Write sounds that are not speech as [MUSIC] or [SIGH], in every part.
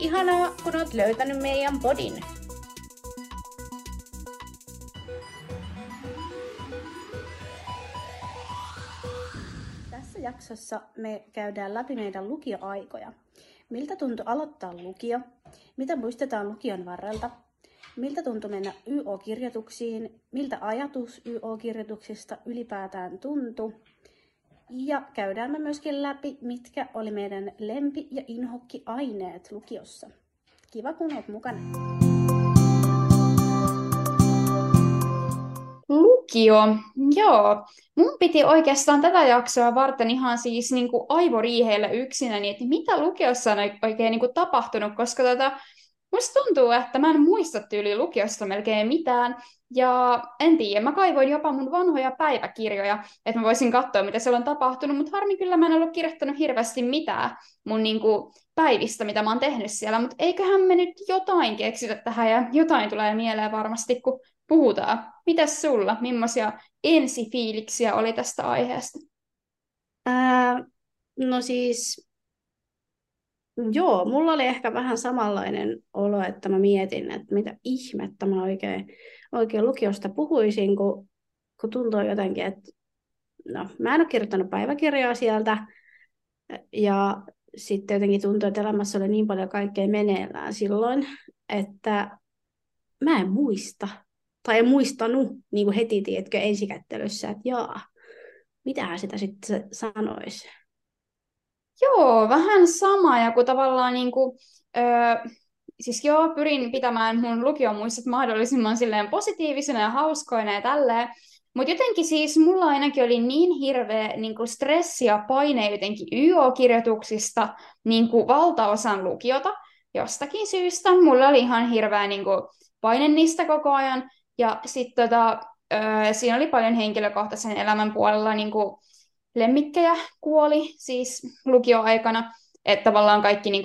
Ihanaa, kun oot löytänyt meidän podin. Tässä jaksossa me käydään läpi meidän lukioaikoja. Miltä tuntui aloittaa lukio? Mitä muistetaan lukion varrelta? Miltä tuntui mennä YO-kirjoituksiin? Miltä ajatus YO-kirjoituksista ylipäätään tuntui? Ja käydään me myöskin läpi, mitkä oli meidän lempi- ja inhokki-aineet lukiossa. Kiva, kun olet mukana. Lukio, joo. Mun piti oikeastaan tätä jaksoa varten ihan siis niin kuin aivoriiheillä yksinäni, että mitä lukiossa on oikein niin kuin tapahtunut, koska tota, Musta tuntuu, että mä en muista tyyli lukiosta melkein mitään, ja en tiedä, mä kaivoin jopa mun vanhoja päiväkirjoja, että mä voisin katsoa, mitä siellä on tapahtunut, mutta harmi kyllä mä en ollut kirjoittanut hirveästi mitään mun niinku päivistä, mitä mä oon tehnyt siellä, mutta eiköhän me nyt jotain keksitä tähän, ja jotain tulee mieleen varmasti, kun puhutaan. Mitäs sulla, millaisia ensifiiliksiä oli tästä aiheesta? Ää, no siis Joo, mulla oli ehkä vähän samanlainen olo, että mä mietin, että mitä ihmettä mä oikein, oikein lukiosta puhuisin, kun, kun tuntuu jotenkin, että no, mä en ole kirjoittanut päiväkirjaa sieltä, ja sitten jotenkin tuntuu, että elämässä oli niin paljon kaikkea meneillään silloin, että mä en muista, tai en muistanut niin kuin heti, tiedätkö, ensikättelyssä, että jaa, mitähän sitä sitten sanoisi. Joo, vähän sama, ja kun tavallaan niin kuin, öö, siis joo, pyrin pitämään mun lukion muistot mahdollisimman silleen positiivisena ja hauskoina ja tälleen, mutta jotenkin siis mulla ainakin oli niin hirveä niin stressi ja paine jotenkin YO-kirjoituksista niin valtaosan lukiota jostakin syystä. Mulla oli ihan hirveä niin paine niistä koko ajan. Ja sitten tota, öö, siinä oli paljon henkilökohtaisen elämän puolella niin lemmikkejä kuoli siis lukioaikana, että tavallaan kaikki niin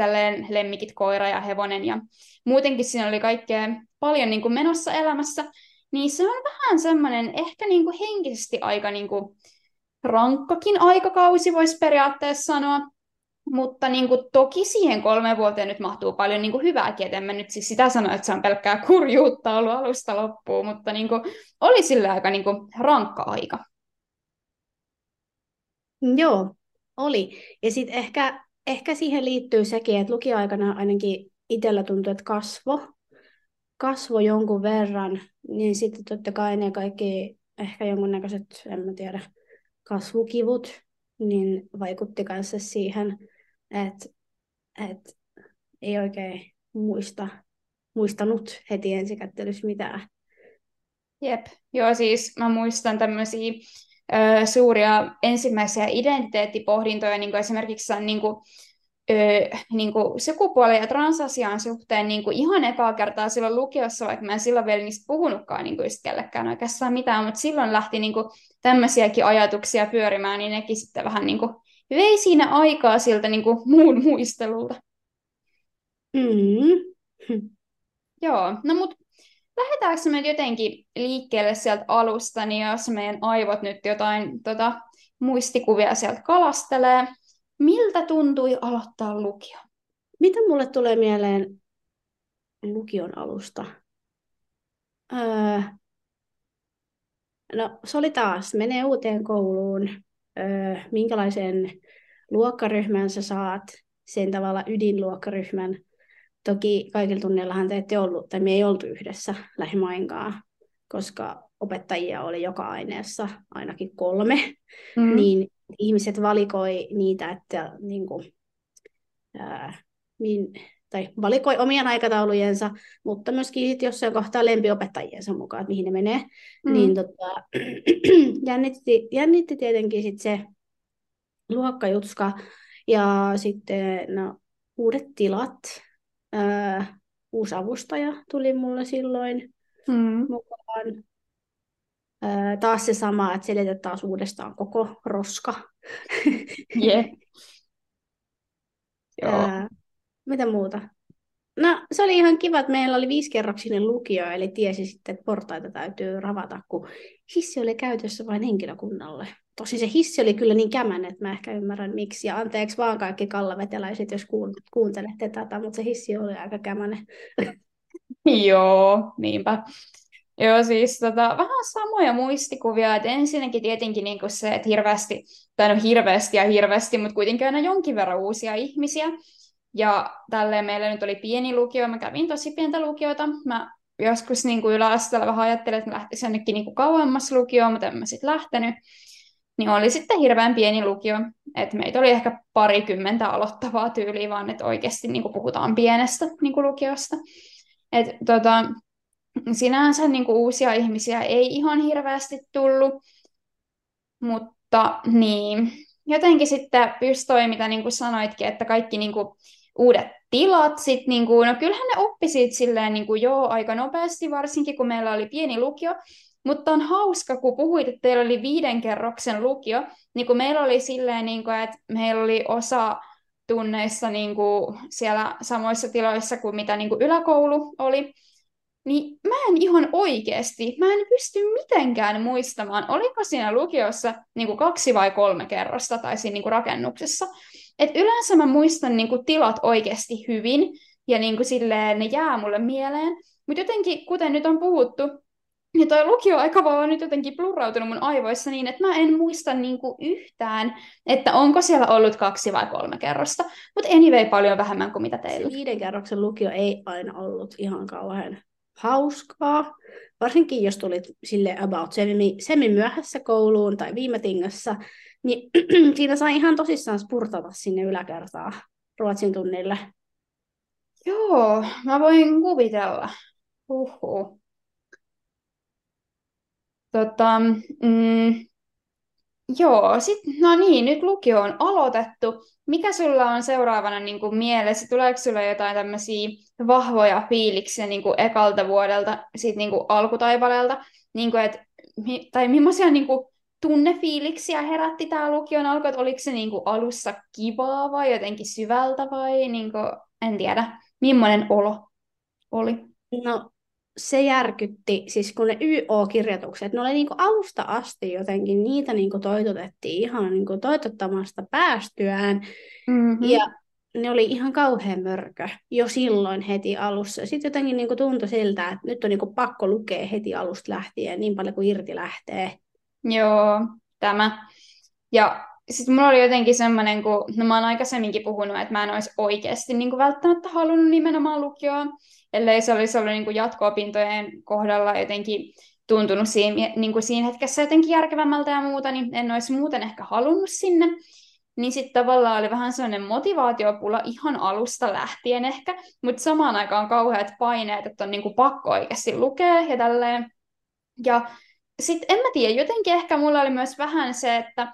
tälleen lemmikit, koira ja hevonen ja muutenkin siinä oli kaikkea paljon niin kuin menossa elämässä, niin se on vähän semmoinen ehkä niin kuin henkisesti aika niin kuin rankkakin aikakausi, voisi periaatteessa sanoa, mutta niin kuin, toki siihen kolme vuoteen nyt mahtuu paljon niin kuin, hyvääkin, että en mä nyt siis sitä sano, että se on pelkkää kurjuutta ollut alusta loppuun, mutta niin kuin, oli sillä aika niin kuin, rankka aika. Joo, oli. Ja sitten ehkä, ehkä siihen liittyy sekin, että lukioaikana ainakin itsellä tuntui, että kasvo, kasvo jonkun verran, niin sitten totta kai ne kaikki ehkä jonkunnäköiset, en mä tiedä, kasvukivut, niin vaikutti kanssa siihen, että, että ei oikein muista, muistanut heti ensikättelyssä mitään. Jep, joo siis mä muistan tämmöisiä suuria ensimmäisiä identiteettipohdintoja, niin kuin esimerkiksi niin kuin, ö, niin kuin sukupuolen ja transasian suhteen niin kuin ihan ekaa kertaa silloin lukiossa, vaikka mä en silloin vielä niistä puhunutkaan niin kuin kellekään oikeastaan mitään, mutta silloin lähti niin kuin tämmöisiäkin ajatuksia pyörimään, niin nekin sitten vähän niin kuin vei siinä aikaa siltä niin kuin muun muistelulta. Mm. Joo, no mutta lähdetäänkö me jotenkin liikkeelle sieltä alusta, niin jos meidän aivot nyt jotain tota, muistikuvia sieltä kalastelee, miltä tuntui aloittaa lukio? Mitä mulle tulee mieleen lukion alusta? Öö, no se oli taas, menee uuteen kouluun, öö, minkälaisen luokkaryhmän sä saat, sen tavalla ydinluokkaryhmän, Toki kaikilla tunneillahan te ette ollut, tai me ei oltu yhdessä lähimainkaan, koska opettajia oli joka aineessa ainakin kolme, mm. niin ihmiset valikoi niitä, että niin kuin, ää, niin, tai valikoi omien aikataulujensa, mutta myöskin jossain kohtaa lempiopettajiensa mukaan, että mihin ne menee, mm. niin tota, [CLEARS THROAT] jännitti, jännitti tietenkin sit se luokkajutska ja sitten no, uudet tilat, uusi avustaja tuli mulle silloin mm. mukaan. Öö, taas se sama, että selitetään taas uudestaan koko roska. Yeah. [LAUGHS] Joo. Mitä muuta? No se oli ihan kiva, että meillä oli viisikerroksinen lukio, eli tiesi sitten, että portaita täytyy ravata, kun hissi oli käytössä vain henkilökunnalle. Tosi se hissi oli kyllä niin kämän, että mä ehkä ymmärrän miksi. Ja anteeksi vaan kaikki kallaveteläiset, jos kuuntelette tätä, mutta se hissi oli aika kämänen. [LAUGHS] Joo, niinpä. Joo, siis tota, vähän samoja muistikuvia, että ensinnäkin tietenkin niin se, että hirveästi, tai no hirveästi ja hirveästi, mutta kuitenkin aina jonkin verran uusia ihmisiä. Ja tälleen meillä nyt oli pieni lukio, mä kävin tosi pientä lukiota. Mä joskus niin kuin yläasteella vähän ajattelin, että mä lähtisin jonnekin niin kauemmas lukioon, mutta en mä sitten lähtenyt. Niin oli sitten hirveän pieni lukio, että meitä oli ehkä parikymmentä aloittavaa tyyliä, vaan että oikeasti niin kuin puhutaan pienestä niin kuin lukiosta. Et, tota, sinänsä niin kuin uusia ihmisiä ei ihan hirveästi tullut, mutta niin, jotenkin sitten just toi, mitä niin kuin sanoitkin, että kaikki niin kuin uudet tilat, sit niin kuin, no kyllähän ne oppi silleen niin kuin joo aika nopeasti, varsinkin kun meillä oli pieni lukio, mutta on hauska, kun puhuit, että teillä oli viiden kerroksen lukio, niin kuin meillä oli silleen, niin kuin, että meillä oli osa tunneissa niin kuin siellä samoissa tiloissa kuin mitä niin kuin yläkoulu oli, niin mä en ihan oikeasti, mä en pysty mitenkään muistamaan, oliko siinä lukiossa niin kuin kaksi vai kolme kerrosta tai siinä niin kuin rakennuksessa. Et yleensä mä muistan niin kuin tilat oikeasti hyvin ja niin kuin silleen, ne jää mulle mieleen. Mutta jotenkin, kuten nyt on puhuttu, niin toi lukioaika vaan on nyt jotenkin plurautunut mun aivoissa niin, että mä en muista niinku yhtään, että onko siellä ollut kaksi vai kolme kerrosta. Mutta anyway, paljon vähemmän kuin mitä teillä. viiden kerroksen lukio ei aina ollut ihan kauhean hauskaa. Varsinkin jos tulit sille about semi, semi myöhässä kouluun tai viime tingassa, niin [CLEARS THROAT] siinä sai ihan tosissaan spurtata sinne yläkertaan ruotsin tunnille. Joo, mä voin kuvitella. Uhu. Tota, mm, joo, sit, no niin, nyt lukio on aloitettu. Mikä sulla on seuraavana niin kuin mielessä? Tuleeko sulla jotain tämmöisiä vahvoja fiiliksiä niin kuin ekalta vuodelta, sit niin kuin alkutaipaleelta? Niin kuin, et, tai millaisia niin kuin, tunnefiiliksiä herätti tämä lukion alku? Että oliko se niin kuin, alussa kivaa vai jotenkin syvältä vai niin kuin, en tiedä, millainen olo oli? No se järkytti, siis kun ne YO-kirjoitukset, ne oli niinku alusta asti jotenkin, niitä niinku toitotettiin ihan niinku toitottamasta päästyään. Mm-hmm. Ja ne oli ihan kauhean mörkö jo silloin heti alussa. Sitten jotenkin niinku tuntui siltä, että nyt on niinku pakko lukea heti alusta lähtien niin paljon kuin irti lähtee. Joo, tämä. Ja sitten mulla oli jotenkin semmoinen, kun no mä oon aikaisemminkin puhunut, että mä en olisi oikeasti niin kuin välttämättä halunnut nimenomaan lukioon, ellei se olisi ollut niin kuin jatko-opintojen kohdalla jotenkin tuntunut siinä, niin kuin siinä hetkessä jotenkin järkevämmältä ja muuta, niin en olisi muuten ehkä halunnut sinne. Niin sitten tavallaan oli vähän sellainen motivaatiopula ihan alusta lähtien ehkä, mutta samaan aikaan kauheat paineet, että on niin kuin pakko oikeasti lukea ja tälleen. Ja sitten en mä tiedä, jotenkin ehkä mulla oli myös vähän se, että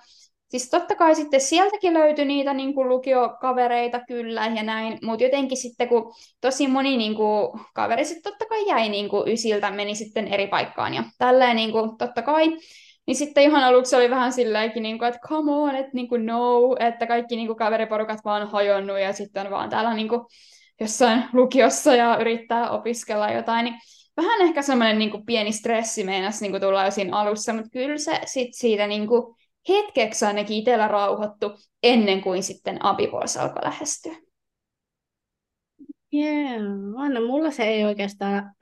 Siis totta kai sitten sieltäkin löytyi niitä niin kuin lukiokavereita kyllä ja näin, mutta jotenkin sitten kun tosi moni niin kuin, kaveri sitten totta kai jäi niin kuin, ysiltä, meni sitten eri paikkaan ja tälleen niin kuin, totta kai. Niin sitten ihan aluksi oli vähän silleenkin, niin kuin, että come on, että niin kuin, no, että kaikki niin kuin, kaveriporukat vaan hajonnut ja sitten vaan täällä niin kuin, jossain lukiossa ja yrittää opiskella jotain, niin vähän ehkä semmoinen niin pieni stressi meinasi niin kuin, tulla jo siinä alussa, mutta kyllä se sitten siitä niin kuin, hetkeksi ainakin itsellä rauhoittu ennen kuin sitten abivuosi alkoi lähestyä. Yeah. Anna, mulla se ei oikeastaan,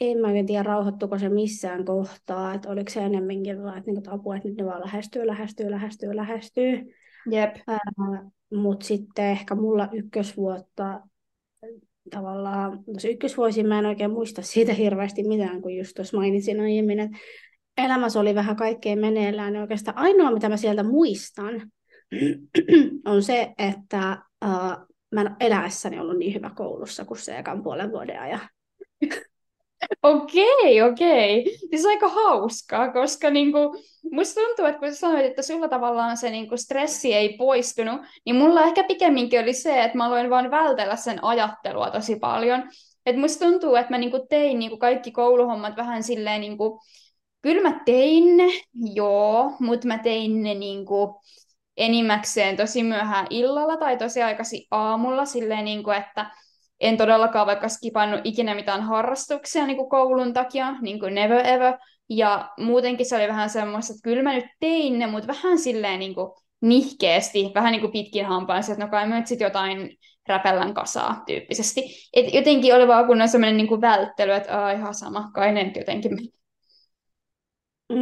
en mä oikein tiedä rauhoittuko se missään kohtaa, että oliko se enemmänkin vaan, että, niin apua, että nyt ne vaan lähestyy, lähestyy, lähestyy, lähestyy. Jep. Äh, Mutta sitten ehkä mulla ykkösvuotta tavallaan, tuossa ykkösvuosi mä en oikein muista siitä hirveästi mitään, kun just tuossa mainitsin aiemmin, että elämässä oli vähän kaikkea meneillään, niin oikeastaan ainoa, mitä mä sieltä muistan, [CLEARS THROAT] on se, että uh, mä en eläessäni ollut niin hyvä koulussa kuin se ekan puolen vuoden ajan. [LAUGHS] Okei, okei. Siis aika hauskaa, koska niinku, musta tuntuu, että kun sanoit, että sulla tavallaan se niinku stressi ei poistunut, niin mulla ehkä pikemminkin oli se, että mä aloin vaan vältellä sen ajattelua tosi paljon. Et musta tuntuu, että mä niinku tein niinku kaikki kouluhommat vähän silleen, niinku, kyllä mä tein ne, joo, mutta mä tein ne niinku enimmäkseen tosi myöhään illalla tai tosi aikaisin aamulla silleen, niinku, että en todellakaan vaikka skipannut ikinä mitään harrastuksia niin kuin koulun takia, niin kuin never ever. Ja muutenkin se oli vähän semmoista, että kyllä mä nyt tein ne, mutta vähän silleen niin kuin nihkeästi, vähän niin kuin pitkin hampaan, että no kai mä nyt sit jotain räpellän kasaa tyyppisesti. Et jotenkin oli vaan kunnon semmoinen niin välttely, että ihan sama, kai ne jotenkin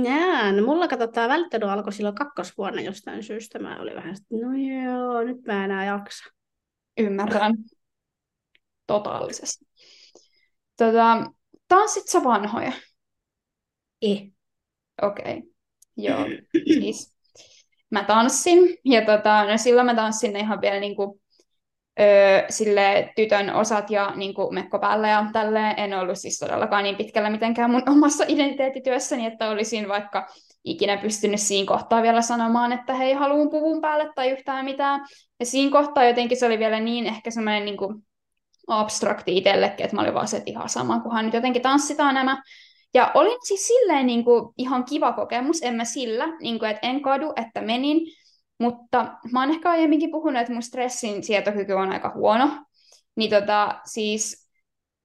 Jää, no mulla katsotaan välttely alkoi silloin kakkosvuonna jostain syystä. Mä olin vähän, että no joo, nyt mä enää jaksa. Ymmärrän totaalisesti. Tota, tanssit sä vanhoja? Ei. Okei, okay. joo. siis mä tanssin, ja tota, no silloin mä tanssin ihan vielä niinku, öö, sille tytön osat ja niinku mekko päällä ja tälleen. En ollut siis todellakaan niin pitkällä mitenkään mun omassa [LAUGHS] identiteettityössäni, että olisin vaikka ikinä pystynyt siinä kohtaa vielä sanomaan, että hei, haluan puvun päälle tai yhtään mitään. Ja siinä kohtaa jotenkin se oli vielä niin ehkä semmoinen niin kuin, abstrakti itsellekin, että mä olin vaan se, että ihan sama, kunhan nyt jotenkin tanssitaan nämä. Ja olin siis silleen niin kuin, ihan kiva kokemus, en mä sillä, niin kuin, että en kadu, että menin, mutta mä oon ehkä aiemminkin puhunut, että mun stressin sietokyky on aika huono. Niin tota, siis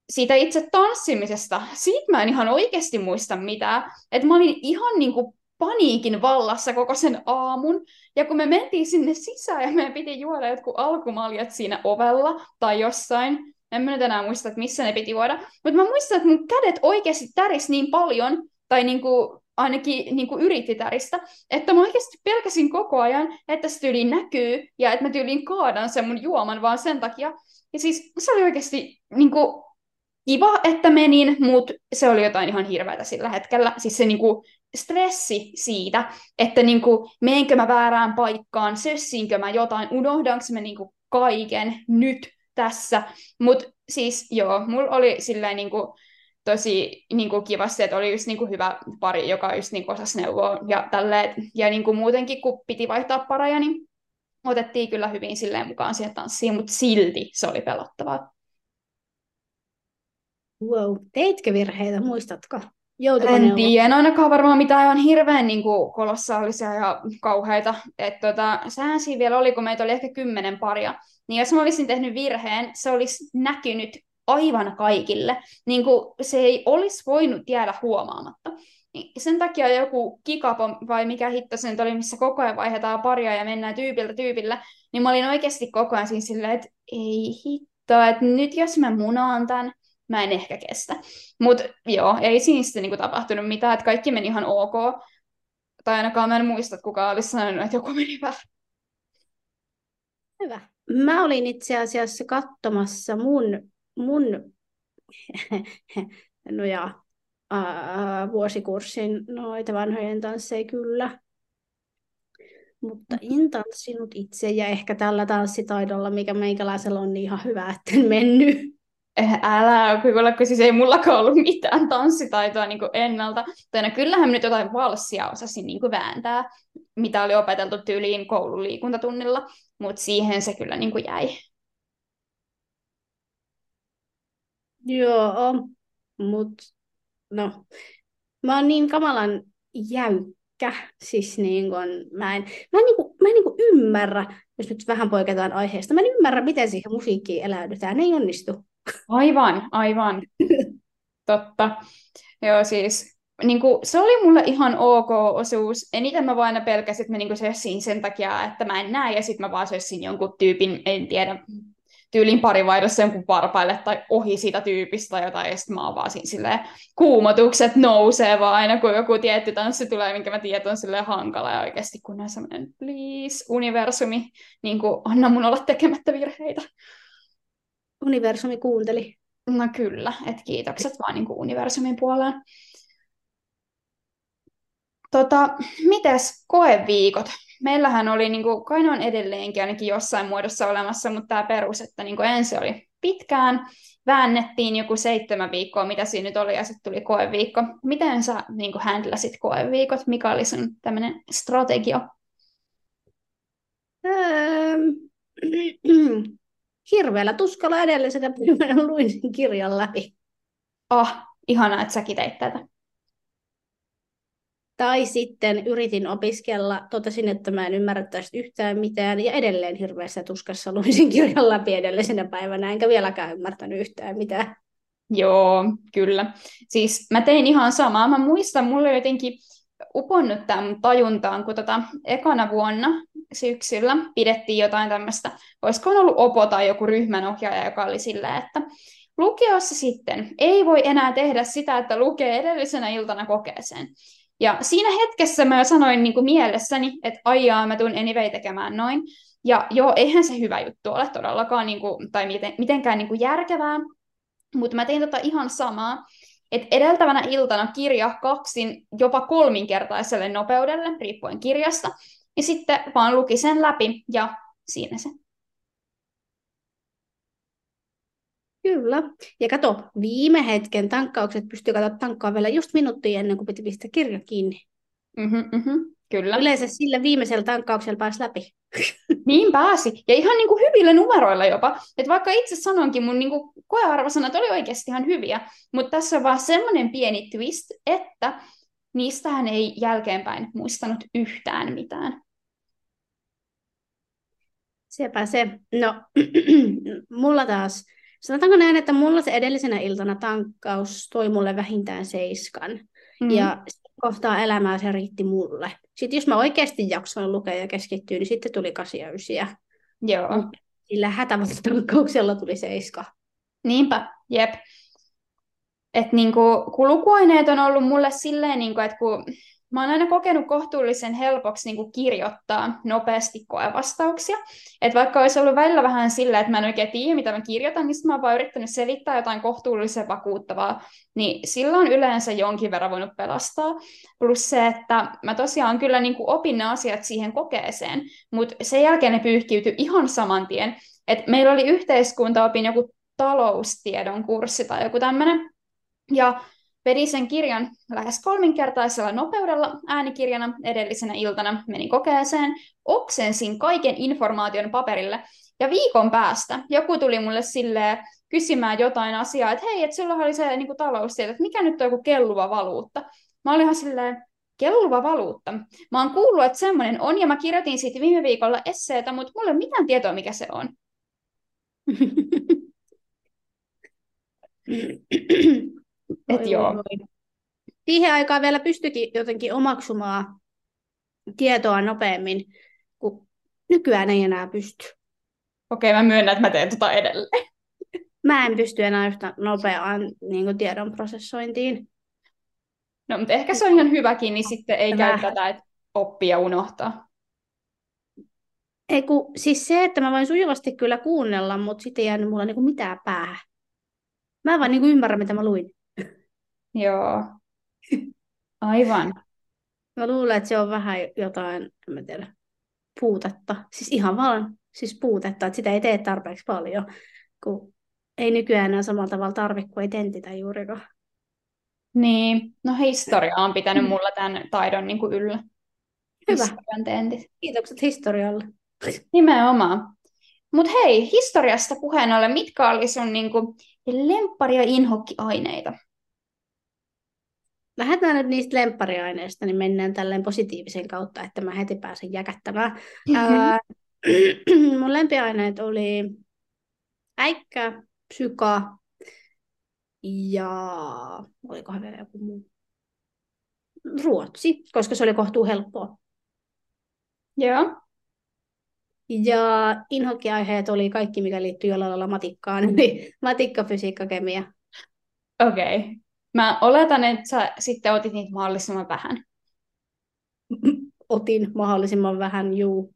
siitä itse tanssimisesta, siitä mä en ihan oikeasti muista mitään. Että mä olin ihan niin kuin paniikin vallassa koko sen aamun. Ja kun me mentiin sinne sisään ja meidän piti juoda jotkut alkumaljat siinä ovella tai jossain, en mä nyt enää muista, että missä ne piti juoda. Mutta mä muistan, että mun kädet oikeasti täris niin paljon, tai niinku, ainakin niinku yritti täristä, että mä oikeasti pelkäsin koko ajan, että se tyyliin näkyy, ja että mä tyyliin kaadan sen mun juoman vaan sen takia. Ja siis se oli oikeasti niinku, kiva, että menin, mutta se oli jotain ihan hirveätä sillä hetkellä. Siis se niinku, stressi siitä, että niinku, meenkö mä väärään paikkaan, sössinkö mä jotain, unohdanko mä niinku kaiken nyt tässä. Mutta siis joo, mulla oli silleen niinku, tosi niinku, kivasti, että oli just niinku, hyvä pari, joka just niinku, osasi neuvoa ja tälleen. Ja niinku, muutenkin, kun piti vaihtaa pareja, niin otettiin kyllä hyvin silleen mukaan siihen tanssiin, mutta silti se oli pelottavaa. Wow. Teitkö virheitä, muistatko? Joutuiko en tiedä, en ainakaan varmaan mitään ihan hirveän niin kuin, kolossaalisia ja kauheita. Et, tota, sehän siinä vielä oli, kun meitä oli ehkä kymmenen paria. Niin jos mä olisin tehnyt virheen, se olisi näkynyt aivan kaikille. Niin kuin, se ei olisi voinut jäädä huomaamatta. Niin sen takia joku kikapo vai mikä hitto se nyt oli, missä koko ajan vaihdetaan paria ja mennään tyypiltä tyypillä, niin mä olin oikeasti koko ajan siinä silleen, että ei hitto, että nyt jos mä munaan tämän, mä en ehkä kestä. Mutta joo, ei siinä sitten niinku tapahtunut mitään, että kaikki meni ihan ok. Tai ainakaan mä en muista, että kukaan olisi sanonut, että joku meni vähän. Hyvä. Mä olin itse asiassa katsomassa mun, mun [LAUGHS] no ja, ää, vuosikurssin noita vanhojen tansseja kyllä. Mutta en tanssinut itse ja ehkä tällä tanssitaidolla, mikä meikäläisellä on niin ihan hyvä, että en mennyt. Eh, älä, kyllä, kun siis ei mullakaan ollut mitään tanssitaitoa niin ennalta. Tai kyllähän nyt jotain valssia osasin niin vääntää, mitä oli opeteltu tyyliin koulun liikuntatunnilla, mutta siihen se kyllä niin jäi. Joo, mutta no, mä oon niin kamalan jäykkä, siis niin kun, mä en, mä en, niin kun, mä en niin ymmärrä, jos nyt vähän poiketaan aiheesta, mä en ymmärrä, miten siihen musiikkiin eläydytään, ne ei onnistu. Aivan, aivan. Totta. Joo, siis niin kuin, se oli mulle ihan ok osuus. Eniten mä vaan pelkäsin, että mä niin sössin sen takia, että mä en näe, ja sitten mä vaan sössin jonkun tyypin, en tiedä, tyylin pari vaihdossa jonkun varpaille tai ohi siitä tyypistä tai jotain, ja sitten mä oon vaan siinä silleen, kuumotukset nousee vaan aina, kun joku tietty tanssi tulee, minkä mä tiedän on silleen hankala, ja oikeasti kun on semmoinen, please, universumi, niin kuin, anna mun olla tekemättä virheitä universumi kuunteli. No kyllä, että kiitokset vaan niin kuin universumin puoleen. Tota, mites koeviikot? Meillähän oli, niin kuin, kai on edelleenkin ainakin jossain muodossa olemassa, mutta tämä perus, että niin kuin ensin oli pitkään, väännettiin joku seitsemän viikkoa, mitä siinä nyt oli, ja sitten tuli koeviikko. Miten sä niin handlasit koeviikot? Mikä oli sun tämmöinen strategia? Öö, [CLEARS THROAT] hirveällä tuskalla edellisenä päivänä luin sen kirjan läpi. Ah, ihanaa, että säkin teit tätä. Tai sitten yritin opiskella, totesin, että mä en ymmärrä tästä yhtään mitään, ja edelleen hirveässä tuskassa luin kirjan läpi edellisenä päivänä, enkä vieläkään ymmärtänyt yhtään mitään. Joo, kyllä. Siis mä tein ihan samaa. Mä muistan, mulla jotenkin uponnut tämän tajuntaan, kun tota, ekana vuonna syksyllä pidettiin jotain tämmöistä, olisiko ollut Opo tai joku ryhmänohjaaja, joka oli silleen, että lukiossa sitten ei voi enää tehdä sitä, että lukee edellisenä iltana kokeeseen. Ja siinä hetkessä mä sanoin niin kuin mielessäni, että aijaa, mä tuun anyway tekemään noin. Ja joo, eihän se hyvä juttu ole todellakaan, niin kuin, tai miten, mitenkään niin kuin järkevää, mutta mä tein tota ihan samaa, että edeltävänä iltana kirja kaksin jopa kolminkertaiselle nopeudelle, riippuen kirjasta, ja sitten vaan luki sen läpi, ja siinä se. Kyllä. Ja kato, viime hetken tankkaukset pystyy katsoa tankkaa vielä just minuuttia ennen kuin piti pistää kirja kiinni. Mm-hmm, mm-hmm, kyllä. Yleensä sillä viimeisellä tankkauksella pääsi läpi. [LAUGHS] niin pääsi. Ja ihan niin kuin hyvillä numeroilla jopa. Että vaikka itse sanoinkin, mun niin kuin koearvosanat oli oikeasti ihan hyviä, mutta tässä on vaan semmoinen pieni twist, että niistähän ei jälkeenpäin muistanut yhtään mitään. Sepä se. No, [CLEARS THROAT] mulla taas Sanotaanko näin, että mulla se edellisenä iltana tankkaus toi mulle vähintään seiskan. Mm. Ja kohtaa elämää se riitti mulle. Sitten jos mä oikeasti jaksoin lukea ja keskittyä, niin sitten tuli 8 ja Joo. Sillä hätävällä tankkauksella tuli seiska. Niinpä, jep. Et niinku, kun lukuaineet on ollut mulle silleen, niinku, että kun Mä oon aina kokenut kohtuullisen helpoksi niin kuin kirjoittaa nopeasti koevastauksia. Että vaikka olisi ollut välillä vähän sillä, että mä en oikein tiedä, mitä mä kirjoitan, niin mä oon vaan yrittänyt selittää jotain kohtuullisen vakuuttavaa, niin sillä on yleensä jonkin verran voinut pelastaa. Plus se, että mä tosiaan kyllä niin kuin opin ne asiat siihen kokeeseen, mutta sen jälkeen ne pyyhkiytyi ihan saman tien. Et meillä oli yhteiskuntaopin joku taloustiedon kurssi tai joku tämmöinen, ja Vedin sen kirjan lähes kolminkertaisella nopeudella äänikirjana edellisenä iltana, menin kokeeseen, oksensin kaiken informaation paperille, ja viikon päästä joku tuli mulle silleen kysymään jotain asiaa, että hei, että sulla oli se niin kuin, taloustieto, että mikä nyt on joku kelluva valuutta. Mä olin ihan silleen, kelluva valuutta. Mä oon kuullut, että semmoinen on, ja mä kirjoitin siitä viime viikolla esseetä, mutta mulla ei ole mitään tietoa, mikä se on. [CLEARS THROAT] [CLEARS THROAT] Et joo. Siihen aikaan vielä pystyikin jotenkin omaksumaan tietoa nopeammin, kun nykyään ei enää pysty. Okei, mä myönnän, että mä teen tota edelleen. Mä en pysty enää yhtä nopeaan niin kuin tiedon prosessointiin. No, mutta ehkä se on ihan hyväkin, niin sitten ei käy tätä, että oppia unohtaa. Ei kun, siis se, että mä voin sujuvasti kyllä kuunnella, mutta sitten ei jäänyt mulla niinku mitään päähän. Mä en vaan niinku ymmärrä, mitä mä luin. Joo, [LAUGHS] aivan. Mä luulen, että se on vähän jotain, en mä tiedä, puutetta. Siis ihan vaan siis puutetta, että sitä ei tee tarpeeksi paljon, kun ei nykyään enää samalla tavalla tarvitse, kun ei tentitä juurikaan. Niin, no historia on pitänyt mulla tämän taidon niin kuin yllä. Hyvä. tentit. Kiitokset historialle. Nimenomaan. Mutta hei, historiasta puheen ollen, mitkä oli sun niin kuin, ja inhokkiaineita? Lähdetään nyt niistä lemppariaineista, niin mennään tälleen positiivisen kautta, että mä heti pääsen jäkättämään. [CLEARS THROAT] mun lempiaineet oli äikkä, psyka ja olikohan vielä joku muu? Ruotsi, koska se oli kohtuu helppoa. Joo. Ja inhokkiaiheet oli kaikki, mikä liittyy jollain lailla matikkaan, [LAUGHS] eli matikka, fysiikka, kemia. Okei. Okay. Mä oletan, että sä sitten otit niitä mahdollisimman vähän. Otin mahdollisimman vähän, juu.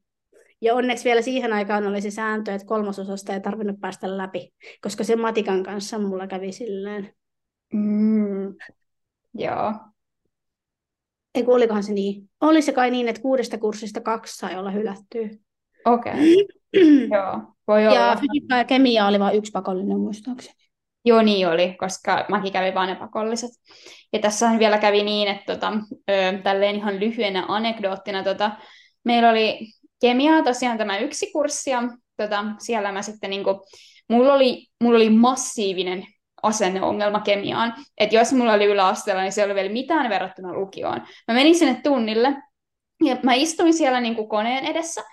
Ja onneksi vielä siihen aikaan oli se sääntö, että kolmasosasta ei tarvinnut päästä läpi, koska se matikan kanssa mulla kävi silleen. Mm. Joo. Ei olikohan se niin? Oli se kai niin, että kuudesta kurssista kaksi sai olla hylättyä. Okei. Okay. [CLEARS THROAT] Joo, voi olla. Ja fysiikka ja kemia oli vain yksi pakollinen muistaakseni. Joo, niin oli, koska mäkin kävin vain ne pakolliset. Ja tässä vielä kävi niin, että tota, ö, tälleen ihan lyhyenä anekdoottina, tota, meillä oli kemiaa tosiaan tämä yksi kurssi, ja tota, siellä mä sitten niinku, mulla oli, mulla oli massiivinen asenneongelma kemiaan. Että jos mulla oli yläasteella, niin se oli vielä mitään verrattuna lukioon. Mä menin sinne tunnille, ja mä istuin siellä niin kuin koneen edessä,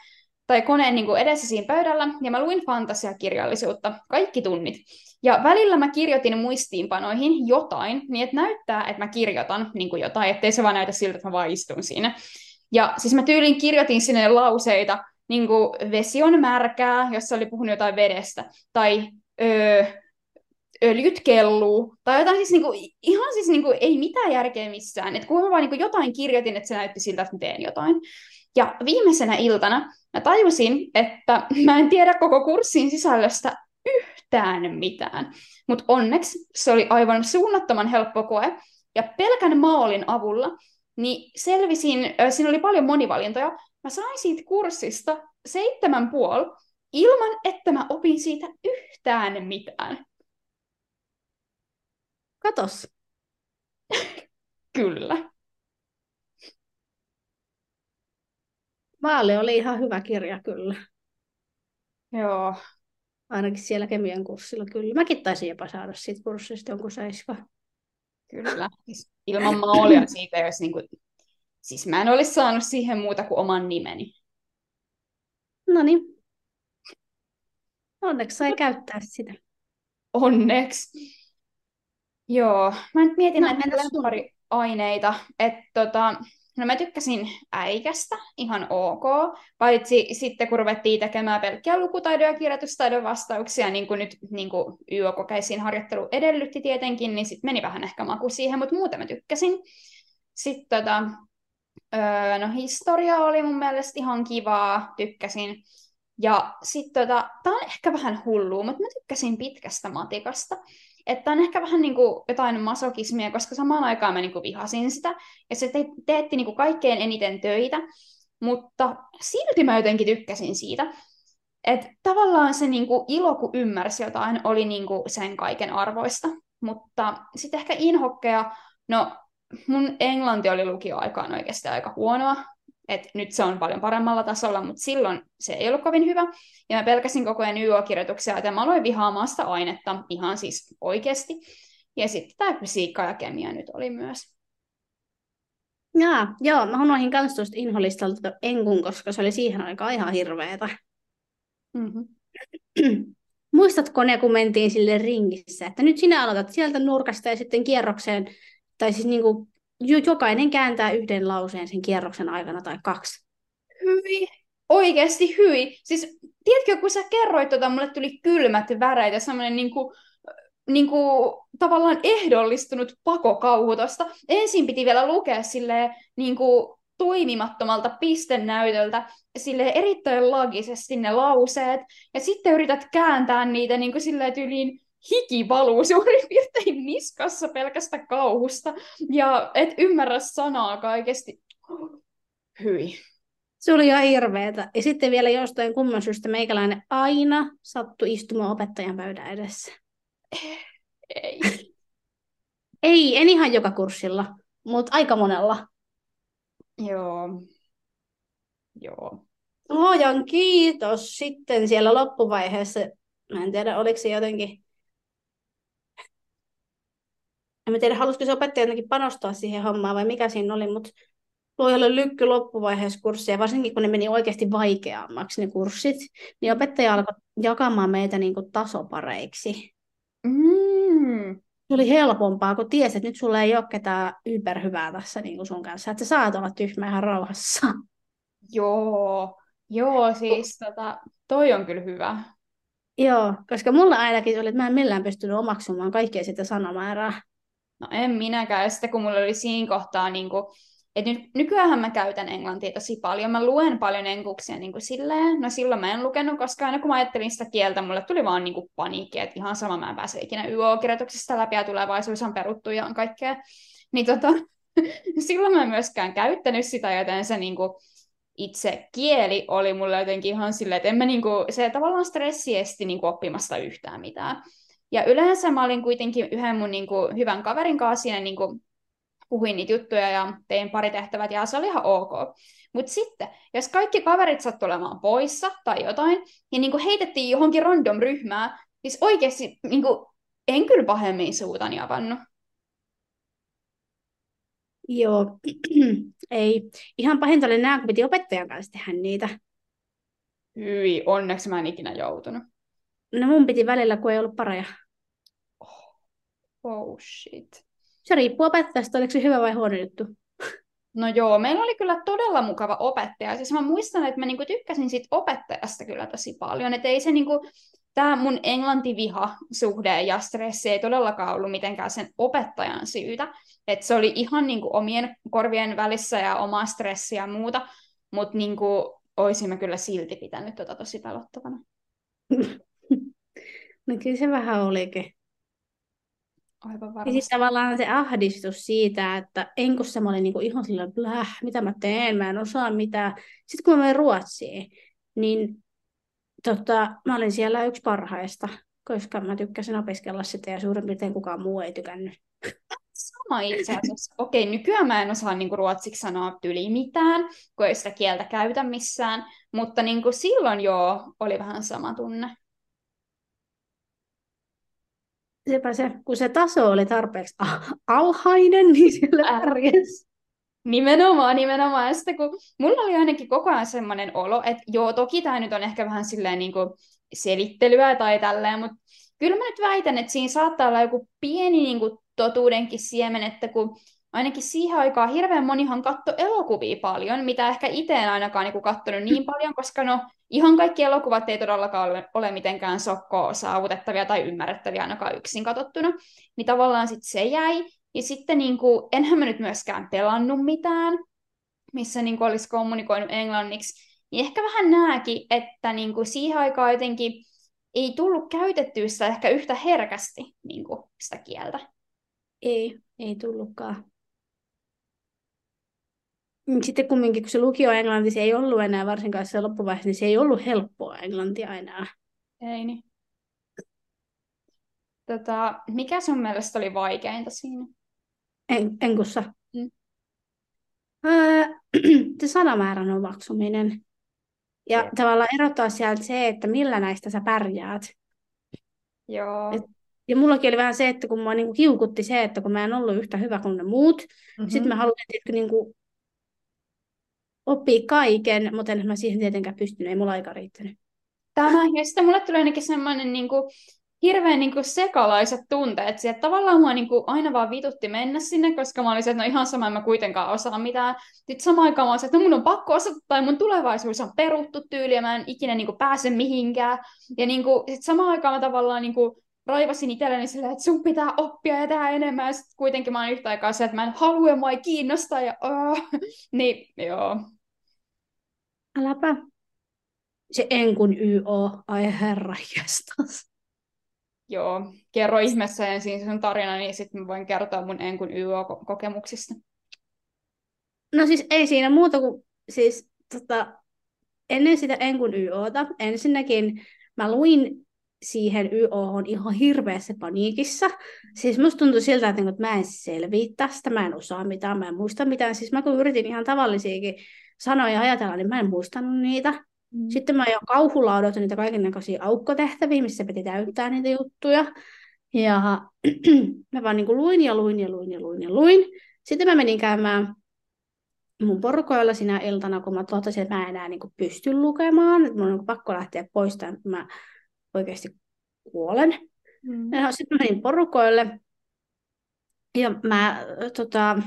tai koneen niin kuin edessä siinä pöydällä, ja mä luin fantasiakirjallisuutta, kaikki tunnit. Ja välillä mä kirjoitin muistiinpanoihin jotain, niin että näyttää, että mä kirjoitan niin kuin jotain, ettei se vaan näytä siltä, että mä vaan istun siinä. Ja siis mä tyylin kirjoitin sinne lauseita, niin kuin vesi on märkää, jos oli puhunut jotain vedestä, tai öö, öljyt kelluu, tai jotain siis niinku, ihan siis niinku, ei mitään järkeä missään. Että kun mä vaan niinku jotain kirjoitin, että se näytti siltä, että mä teen jotain. Ja viimeisenä iltana mä tajusin, että [LAUGHS] mä en tiedä koko kurssin sisällöstä yhtään mitään. Mutta onneksi se oli aivan suunnattoman helppo koe, ja pelkän maalin avulla niin selvisin, siinä oli paljon monivalintoja, mä sain siitä kurssista seitsemän puoli, ilman että mä opin siitä yhtään mitään. Katos. [LAUGHS] Kyllä. Vaali oli ihan hyvä kirja kyllä. Joo. Ainakin siellä kemian kurssilla kyllä. Mäkin taisin jopa saada siitä kurssista jonkun seiska. Kyllä. Ilman maalia siitä, jos niinku... Siis mä en olisi saanut siihen muuta kuin oman nimeni. No niin. Onneksi sai käyttää sitä. Onneksi. Joo, mä nyt mietin no, näitä lemppariaineita, että tota, no mä tykkäsin äikästä, ihan ok, paitsi sitten kun ruvettiin tekemään pelkkiä lukutaidon ja kirjoitustaidon vastauksia, niin kuin nyt niin kuin YÖ-kokeisiin harjoittelu edellytti tietenkin, niin sitten meni vähän ehkä maku siihen, mutta muuten mä tykkäsin. Sitten tota, öö, no historia oli mun mielestä ihan kivaa, tykkäsin. Ja sitten tota, tää on ehkä vähän hullua, mutta mä tykkäsin pitkästä matikasta. Että on ehkä vähän niin kuin jotain masokismia, koska samaan aikaan mä niin kuin vihasin sitä. Ja se te- teetti niin kuin kaikkein eniten töitä, mutta silti mä jotenkin tykkäsin siitä. Että tavallaan se niin kuin ilo, kun ymmärsi jotain, oli niin kuin sen kaiken arvoista. Mutta sitten ehkä inhokkeja, no mun englanti oli lukioaikaan oikeasti aika huonoa, et nyt se on paljon paremmalla tasolla, mutta silloin se ei ollut kovin hyvä. Ja mä pelkäsin koko ajan YO-kirjoituksia, että mä aloin vihaamaan sitä ainetta ihan siis oikeasti. Ja sitten tämä fysiikka ja kemia nyt oli myös. Jaa, joo, mä unohdin kans tuosta inholistalta enkun, koska se oli siihen aikaan ihan hirveetä. Mm-hmm. [CLEARS THROAT] Muistatko ne, kun mentiin sille ringissä, että nyt sinä aloitat sieltä nurkasta ja sitten kierrokseen, tai siis niin kuin jokainen kääntää yhden lauseen sen kierroksen aikana tai kaksi. Hyi. Oikeasti hyi. Siis, tiedätkö, kun sä kerroit tota, mulle tuli kylmät väreet ja semmoinen niinku, niinku, tavallaan ehdollistunut pakokauhu tosta. Ensin piti vielä lukea silleen, niinku, toimimattomalta pistennäytöltä sille erittäin logisesti ne lauseet, ja sitten yrität kääntää niitä niin kuin silleen tyyliin hiki valuu [LAUGHS] suurin piirtein niskassa pelkästä kauhusta, ja et ymmärrä sanaa kaikesti. Hyi. Se oli ihan hirveetä. Ja sitten vielä jostain kumman syystä meikäläinen aina sattui istumaan opettajan pöydän edessä. Ei. [LAUGHS] Ei, en ihan joka kurssilla, mutta aika monella. Joo. Joo. Luojan kiitos. Sitten siellä loppuvaiheessa, mä en tiedä, oliko se jotenkin en tiedä, halusiko se opettaja jotenkin panostaa siihen hommaan vai mikä siinä oli, mutta luojalle lykky loppuvaiheessa kurssia, varsinkin kun ne meni oikeasti vaikeammaksi ne kurssit, niin opettaja alkoi jakamaan meitä niin kuin tasopareiksi. Mm. Se oli helpompaa, kun tiesi, että nyt sulla ei ole ketään yberhyvää tässä niin kuin sun kanssa, että sä saat olla tyhmä ihan rauhassa. Joo, joo siis tota, toi on kyllä hyvä. Joo, koska mulla ainakin oli, että mä en millään pystynyt omaksumaan kaikkea sitä sanomäärää. No en minäkään. Ja sitten kun mulla oli siinä kohtaa, niin kuin, että nyt, nykyään mä käytän englantia tosi paljon. Mä luen paljon enkuksia niin kuin silleen. No silloin mä en lukenut, koska aina kun mä ajattelin sitä kieltä, mulle tuli vaan niin kuin paniikki, että ihan sama mä en pääse ikinä YO-kirjoituksesta läpi ja tulevaisuus on peruttu ja on kaikkea. Niin tota, [LAUGHS] silloin mä en myöskään käyttänyt sitä, joten se niin kuin, itse kieli oli mulle jotenkin ihan silleen, että en mä niinku, se tavallaan stressi esti niinku oppimasta yhtään mitään. Ja yleensä mä olin kuitenkin yhden mun niinku hyvän kaverin kanssa siinä niinku puhuin niitä juttuja ja tein pari tehtävät ja se oli ihan ok. Mutta sitten, jos kaikki kaverit sattuivat olemaan poissa tai jotain, ja niinku heitettiin johonkin random ryhmään, siis oikeasti niinku, en kyllä pahemmin suutani avannut. Joo, [CLEARS THROAT] ei. Ihan pahinta oli nämä, kun piti opettajan kanssa tehdä niitä. Hyi, onneksi mä en ikinä joutunut. No mun piti välillä, kun ei ollut pareja. Oh, oh shit. Se riippuu opettajasta, oliko se hyvä vai huono juttu. No joo, meillä oli kyllä todella mukava opettaja. Siis mä muistan, että mä niinku tykkäsin siitä opettajasta kyllä tosi paljon. Että ei se niinku, tämä mun englantiviha-suhde ja stressi ei todellakaan ollut mitenkään sen opettajan syytä. Että se oli ihan niinku omien korvien välissä ja omaa stressiä ja muuta. Mutta niinku, olisimme kyllä silti pitänyt tota tosi pelottavana. [LAUGHS] no kyllä se vähän olikin. Aivan varmasti. Ja sitten tavallaan se ahdistus siitä, että enkussa mä olin niinku ihan sillä, bläh, mitä mä teen, mä en osaa mitään. Sitten kun mä menin Ruotsiin, niin tota, mä olin siellä yksi parhaista, koska mä tykkäsin opiskella sitä ja suurin piirtein kukaan muu ei tykännyt. Sama itse asiassa. Okei, nykyään mä en osaa niinku ruotsiksi sanoa tyli mitään, kun ei sitä kieltä käytä missään, mutta niinku silloin joo, oli vähän sama tunne sepä se, kun se taso oli tarpeeksi alhainen, niin siellä pärjäs. Nimenomaan, nimenomaan. Ja sitten kun mulla oli ainakin koko ajan semmoinen olo, että joo, toki tämä nyt on ehkä vähän silleen niin kuin selittelyä tai tälleen, mutta kyllä mä nyt väitän, että siinä saattaa olla joku pieni niin kuin totuudenkin siemen, että kun ainakin siihen aikaan hirveän monihan katto elokuvia paljon, mitä ehkä itse en ainakaan niin katsonut niin paljon, koska no ihan kaikki elokuvat ei todellakaan ole, ole mitenkään sokkoa saavutettavia tai ymmärrettäviä ainakaan yksin katsottuna, niin tavallaan sitten se jäi. Ja sitten niin kuin, enhän mä nyt myöskään pelannut mitään, missä niin kuin olisi kommunikoinut englanniksi, niin ehkä vähän nääkin, että niin kuin siihen aikaan jotenkin ei tullut käytettyä sitä ehkä yhtä herkästi niin kuin sitä kieltä. Ei, ei tullutkaan. Mm, sitten kumminkin, kun se lukio englanti, se ei ollut enää varsinkaan se loppuvaiheessa, niin se ei ollut helppoa englantia enää. Ei niin. Tota, mikä sun mielestä oli vaikeinta siinä? En, enkussa. Mm. Öö, [CLEARS THROAT] se sanamäärän omaksuminen. Ja Jep. tavallaan erottaa sieltä se, että millä näistä sä pärjäät. Joo. Et, ja mullakin oli vähän se, että kun mua niinku kiukutti se, että kun mä en ollut yhtä hyvä kuin ne muut, mm-hmm. sitten mä halusin että niinku oppii kaiken, mutta en mä siihen tietenkään pystynyt, ei mulla aika riittänyt. Tämä, ja sitten mulle tulee ainakin semmoinen niin kuin, hirveän niin kuin, sekalaiset tunteet, että tavallaan mua niin kuin, aina vaan vitutti mennä sinne, koska mä olisin, että no ihan sama, en mä kuitenkaan osaa mitään. Sitten samaan aikaan mä olisin, että no mun on pakko osata, tai mun tulevaisuus on peruttu tyyli, ja mä en ikinä niin kuin, pääse mihinkään. Ja niin kuin, sit samaan aikaan mä tavallaan niin kuin, raivasin itselleni silleen, että sun pitää oppia ja tehdä enemmän, ja sitten kuitenkin mä oon yhtä aikaa se, että mä en halua ja mua ei kiinnosta, ja uh, [LAUGHS] niin joo, Äläpä. Se enkun YO, ai herra jästas. Joo, kerro ihmeessä ensin sen tarina, niin sitten mä voin kertoa mun enkun YO-kokemuksista. No siis ei siinä muuta kuin, siis tota, ennen sitä enkun YOta, ensinnäkin mä luin siihen YOhon ihan hirveässä paniikissa. Siis musta tuntui siltä, että, että mä en selviä tästä, mä en osaa mitään, mä en muista mitään. Siis mä kun yritin ihan tavallisiakin sanoja ajatella, niin mä en muistanut niitä. Mm. Sitten mä jo kauhulla odotin niitä kaikenlaisia aukkotehtäviä, missä piti täyttää niitä juttuja. Ja [CLEARS THROAT] mä vaan niin kuin luin ja luin ja luin ja luin ja luin. Sitten mä menin käymään mun porukoilla sinä iltana, kun mä totesin, että mä en enää niin kuin pysty lukemaan, että mun on niin pakko lähteä pois, että mä oikeasti kuolen. Mm. sitten mä menin porukoille, ja mä tota,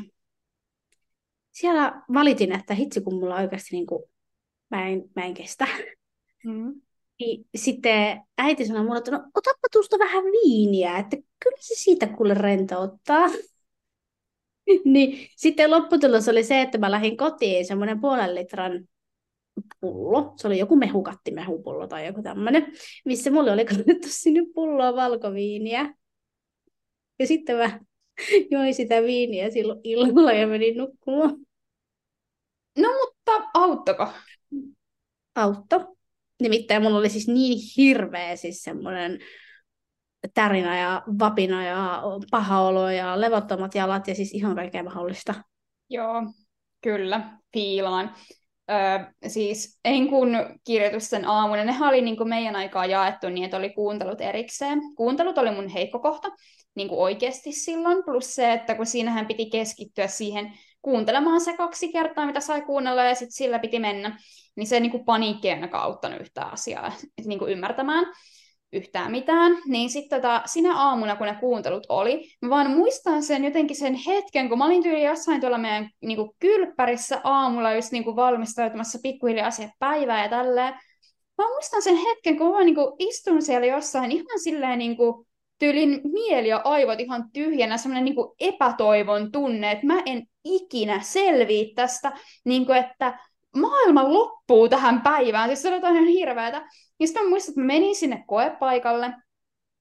siellä valitin, että hitsi kun mulla oikeasti niin kuin, mä, en, mä en kestä. Mm. Niin sitten äiti sanoi mulle, että no otappa tuosta vähän viiniä, että kyllä se siitä kuule rentouttaa. [LAUGHS] niin sitten lopputulos oli se, että mä lähdin kotiin semmoinen puolen litran pullo. Se oli joku mehukatti mehupullo tai joku tämmöinen, missä mulle oli kannettu sinne pulloa valkoviiniä. Ja sitten mä [LAUGHS] join sitä viiniä silloin illalla ja menin nukkumaan. No mutta auttako? Autto. Nimittäin mulla oli siis niin hirveä siis semmoinen tärinä ja vapina ja paha olo ja levottomat jalat ja siis ihan kaikkea mahdollista. Joo, kyllä, fiilaan. Öö, siis Enkun kirjoitusten aamuna, ne oli niin kuin meidän aikaa jaettu niin, että oli kuuntelut erikseen. Kuuntelut oli mun heikko kohta niin kuin oikeasti silloin, plus se, että kun siinähän piti keskittyä siihen kuuntelemaan se kaksi kertaa, mitä sai kuunnella, ja sitten sillä piti mennä, niin se niin kuin paniikki ei ainakaan auttanut yhtään asiaa niin ymmärtämään yhtään mitään, niin sitten tota, sinä aamuna, kun ne kuuntelut oli, mä vaan muistan sen jotenkin sen hetken, kun mä olin tyyli jossain tuolla meidän niin kuin kylppärissä aamulla just niin kuin valmistautumassa pikkuhiljaa siihen päivään ja tälleen. Mä muistan sen hetken, kun mä niin kuin istun siellä jossain ihan silleen niin kuin tyylin mieli ja aivot ihan tyhjänä, semmoinen niin epätoivon tunne, että mä en ikinä selviä tästä, niin kuin, että maailma loppuu tähän päivään, siis se on ihan hirveätä. Ja sitten mä muistan, että mä menin sinne koepaikalle,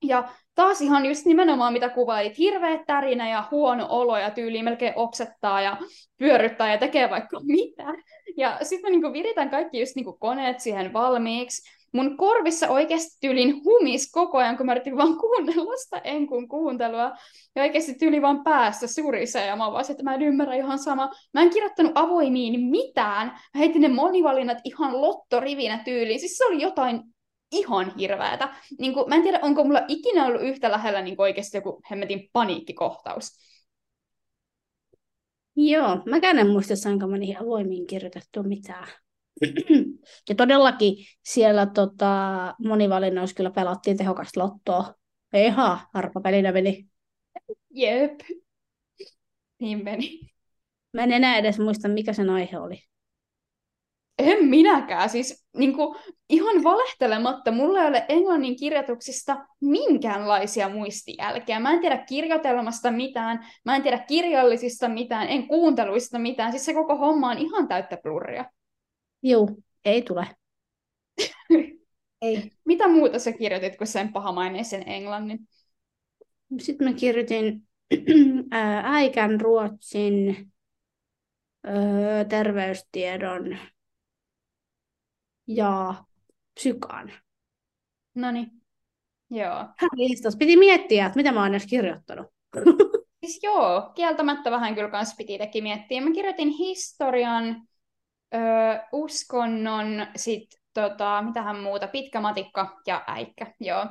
ja taas ihan just nimenomaan mitä kuvailit, hirveä tärinä ja huono olo ja tyyli melkein oksettaa ja pyörryttää ja tekee vaikka mitä. Ja sitten mä niinku viritän kaikki just niinku koneet siihen valmiiksi mun korvissa oikeasti tyylin humis koko ajan, kun mä yritin vaan kuunnella sitä enkun kuuntelua. Ja oikeasti tyyli vaan päästä surisee. Ja mä vaan että mä en ymmärrä ihan sama. Mä en kirjoittanut avoimiin mitään. Mä heitin ne monivalinnat ihan lottorivinä tyyliin. Siis se oli jotain ihan hirveätä. Niin kuin, mä en tiedä, onko mulla ikinä ollut yhtä lähellä niin oikeasti joku hemmetin paniikkikohtaus. Joo, mä en muista, saanko mä niihin avoimiin kirjoitettu mitään. Ja todellakin siellä tota, monivalinnoissa kyllä pelattiin tehokasta lottoa. Ihan arpapelinä meni. Jep. Niin meni. Mä en enää edes muista, mikä sen aihe oli. En minäkään. Siis niin kuin, ihan valehtelematta, mulla ei ole englannin kirjoituksista minkäänlaisia muistijälkeä. Mä en tiedä kirjoitelmasta mitään, mä en tiedä kirjallisista mitään, en kuunteluista mitään. Siis se koko homma on ihan täyttä plurria. Joo, ei tule. ei. Mitä muuta sä kirjoitit kuin sen pahamaineisen englannin? Sitten mä kirjoitin [CLEARS THROAT] äikän ruotsin, terveystiedon ja psykaan. No niin, joo. Listas piti miettiä, että mitä mä oon edes kirjoittanut. [LAUGHS] Siis joo, kieltämättä vähän kyllä kans piti teki miettiä. Mä kirjoitin historian, ö, uskonnon, sit tota, mitähän muuta, pitkä matikka ja äikkä, joo.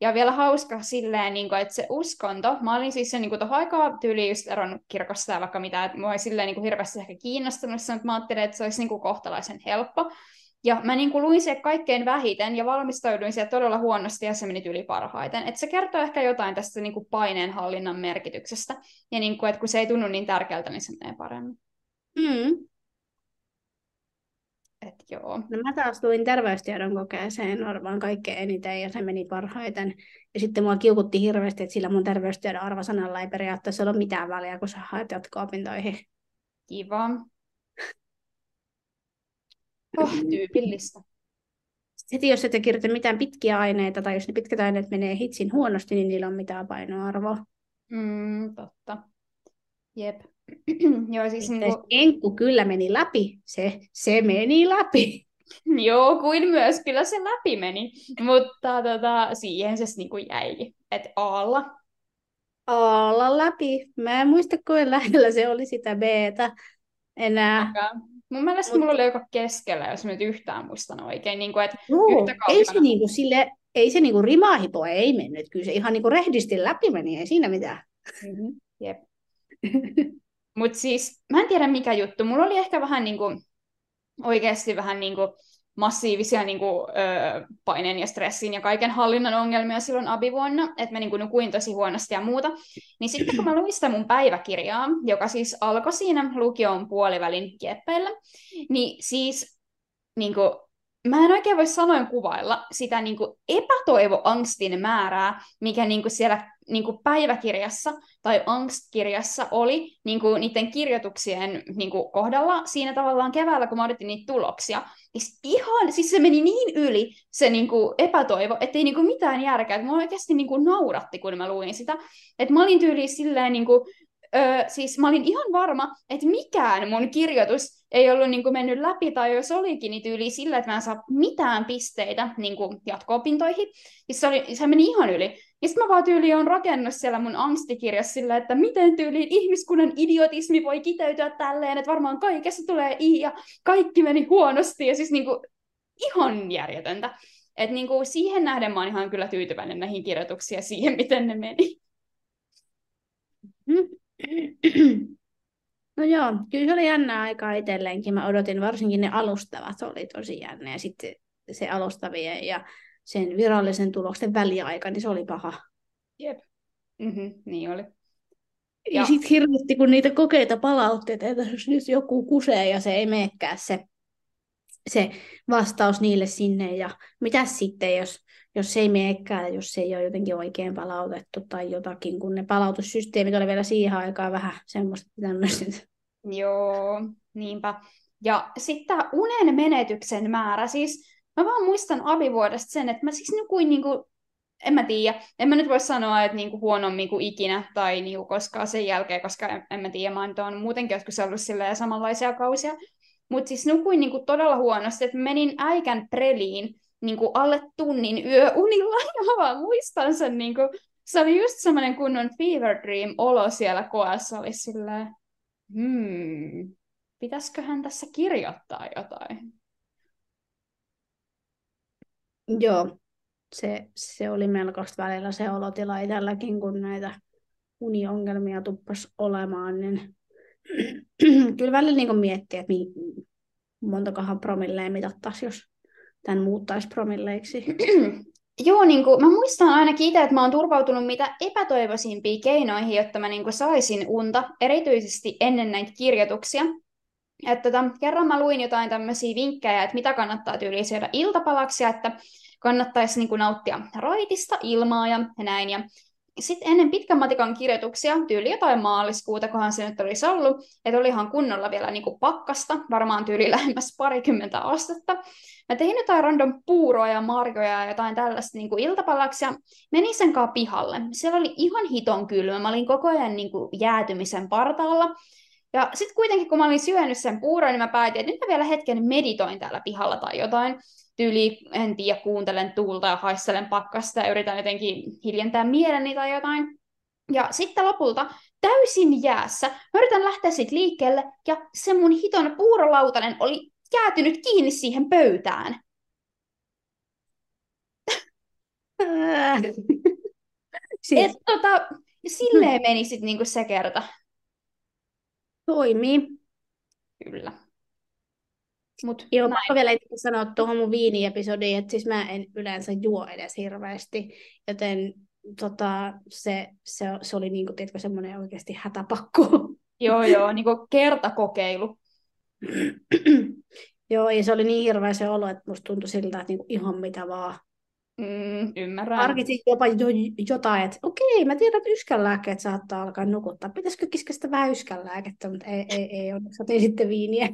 Ja vielä hauska silleen, niin kuin, että se uskonto, mä olin siis se niin tuohon aikaa tyyli just eronnut kirkosta ja vaikka mitä, että mua ei silleen niin kuin, hirveästi ehkä kiinnostunut, mutta mä ajattelin, että se olisi niin kuin, kohtalaisen helppo. Ja mä niin kuin, luin se kaikkein vähiten ja valmistauduin siihen todella huonosti ja se meni yli parhaiten. Et se kertoo ehkä jotain tästä niin kuin, paineenhallinnan merkityksestä. Ja niin kuin, että kun se ei tunnu niin tärkeältä, niin se menee paremmin. Mm. Et joo. No mä taas luin terveystiedon kokeeseen varmaan kaikkein eniten ja se meni parhaiten. Ja sitten mua kiukutti hirveästi, että sillä mun terveystiedon arvosanalla ei periaatteessa ole mitään väliä, kun sä haet jatko-opintoihin. Kiva. [LAUGHS] Oh, tyypillistä. Sitten jos et kirjoita mitään pitkiä aineita tai jos ne pitkät aineet menee hitsin huonosti, niin niillä on mitään painoarvoa. Mm, totta. Jep. [CLEARS THROAT] Joo, siis niin kuin... Enkku kyllä meni läpi. Se, se meni läpi. [LAUGHS] Joo, kuin myös kyllä se läpi meni. Mutta tota, siihen se niin kuin jäi. Että alla. Alla läpi. Mä en muista, kuinka lähellä se oli sitä b enää. Mun mielestä Mut... mulla oli joka keskellä, jos mä nyt yhtään muistan oikein. Niin kuin, että Joo, yhtä ei se, niin kuin sille, ei se niin kuin rimahipo ei mennyt. Kyllä se ihan niin kuin rehdisti läpi meni, ei siinä mitään. Mm-hmm. Jep. [LAUGHS] Mutta siis, mä en tiedä mikä juttu. Mulla oli ehkä vähän niin kuin, oikeasti vähän niin kuin, massiivisia niin kuin, ö, paineen ja stressin ja kaiken hallinnan ongelmia silloin abivuonna, että mä niin kuin, nukuin tosi huonosti ja muuta. Niin sitten kun mä luin sitä mun päiväkirjaa, joka siis alkoi siinä lukion puolivälin kieppeillä, niin siis niin kuin, mä en oikein voi sanoin kuvailla sitä niin kuin epätoivoangstin määrää, mikä niin kuin siellä niin kuin päiväkirjassa tai angstkirjassa oli niin kuin niiden kirjoituksien niin kuin kohdalla siinä tavallaan keväällä, kun mä odotin niitä tuloksia. Siis ihan, siis se meni niin yli se niin kuin epätoivo, ettei niin kuin mitään järkeä. Mä oikeasti niin kuin nauratti, kun mä luin sitä. Että mä olin tyyliin silleen niin kuin, öö, siis mä olin ihan varma, että mikään mun kirjoitus ei ollut niin kuin mennyt läpi, tai jos olikin, niin tyyli sillä, että mä en saa mitään pisteitä niin kuin jatko-opintoihin. Siis se, oli, se meni ihan yli. Ja sitten mä vaan tyyli on rakennut siellä mun angstikirjassa sillä, että miten tyyliin ihmiskunnan idiotismi voi kiteytyä tälleen, että varmaan kaikessa tulee i ja kaikki meni huonosti. Ja siis niin kuin, ihan järjetöntä. Et niin kuin siihen nähden mä oon ihan kyllä tyytyväinen näihin kirjoituksiin ja siihen, miten ne meni. No joo, kyllä se oli jännä aika itselleenkin. Mä odotin, varsinkin ne alustavat oli tosi jännä. Ja sitten se alustavien ja sen virallisen tuloksen väliaika, niin se oli paha. Jep. Mm-hmm, niin oli. Ja, ja sitten hirvitti, kun niitä kokeita palautteita, että jos nyt joku kusee ja se ei meekään se, se vastaus niille sinne. Ja mitä sitten, jos, jos se ei meekään, jos se ei ole jotenkin oikein palautettu tai jotakin, kun ne palautussysteemit oli vielä siihen aikaan vähän semmoista tämmöistä. Joo, niinpä. Ja sitten tämä unen menetyksen määrä, siis Mä vaan muistan abivuodesta sen, että mä siis nukuin niinku, en mä tiedä, en mä nyt voi sanoa, että niinku huonommin kuin ikinä tai niinku koskaan sen jälkeen, koska en, en mä tiedä, mä oon muutenkin joskus ollut silleen samanlaisia kausia. Mutta siis nukuin niinku todella huonosti, että menin äikän preliin niinku alle tunnin yöunilla, [LAUGHS] ja vaan muistan sen niinku, se oli just semmoinen kunnon fever dream olo siellä koessa, oli silleen, hmm, pitäisiköhän tässä kirjoittaa jotain? Joo, se, se oli melkoista välillä se olotila itselläkin, kun näitä uniongelmia tuppas olemaan, niin [CLEARS THROAT] kyllä välillä niin miettii, että montakohan promilleja mitattaisiin, jos tämän muuttaisi promilleiksi. [CLEARS THROAT] Joo, niin kuin, mä muistan ainakin itse, että mä oon turvautunut mitä epätoivoisimpia keinoihin, jotta mä niin kuin, saisin unta, erityisesti ennen näitä kirjoituksia. Että tota, kerran mä luin jotain tämmöisiä vinkkejä, että mitä kannattaa tyyliin syödä iltapalaksi, että kannattaisi niin kuin, nauttia raitista ilmaa ja näin. Ja sitten ennen pitkän matikan kirjoituksia, tyyli jotain maaliskuuta, kohan se nyt olisi ollut, että olihan kunnolla vielä niin kuin pakkasta, varmaan tyyli lähemmäs parikymmentä astetta. Mä tein jotain random puuroa ja marjoja ja jotain tällaista niin kuin iltapalaksi ja menin sen kanssa pihalle. Siellä oli ihan hiton kylmä, mä olin koko ajan niin kuin jäätymisen partaalla. Ja sitten kuitenkin, kun mä olin syönyt sen puuron, niin mä päätin, että nyt mä vielä hetken meditoin täällä pihalla tai jotain. Tyyli, en tiedä, kuuntelen tuulta ja haistelen pakkasta ja yritän jotenkin hiljentää mieleni tai jotain. Ja sitten lopulta täysin jäässä, mä yritän lähteä sitten liikkeelle, ja se mun hiton puurolautanen oli jäätynyt kiinni siihen pöytään. [LAUGHS] siis... Et, tota, silleen meni sitten niinku se kerta. Toimii. Kyllä. Mut Joo, mä vielä sanoa tuohon mun viiniepisodiin, että siis mä en yleensä juo edes hirveästi, joten tota, se, se, se oli niinku, tiedätkö, semmoinen oikeasti hätäpakko. Joo, [LAUGHS] joo, niinku kertakokeilu. joo, ja se oli niin hirveä se olo, että musta tuntui siltä, että niinku ihan mitä vaan. Mm, ymmärrän. Harkitsin jopa jo, jotain, että okei, mä tiedän, että yskänlääkkeet saattaa alkaa nukuttaa. Pitäisikö kiskasta vähän yskänlääkettä, mutta ei, ei, ei onneksi otin sitten viiniä.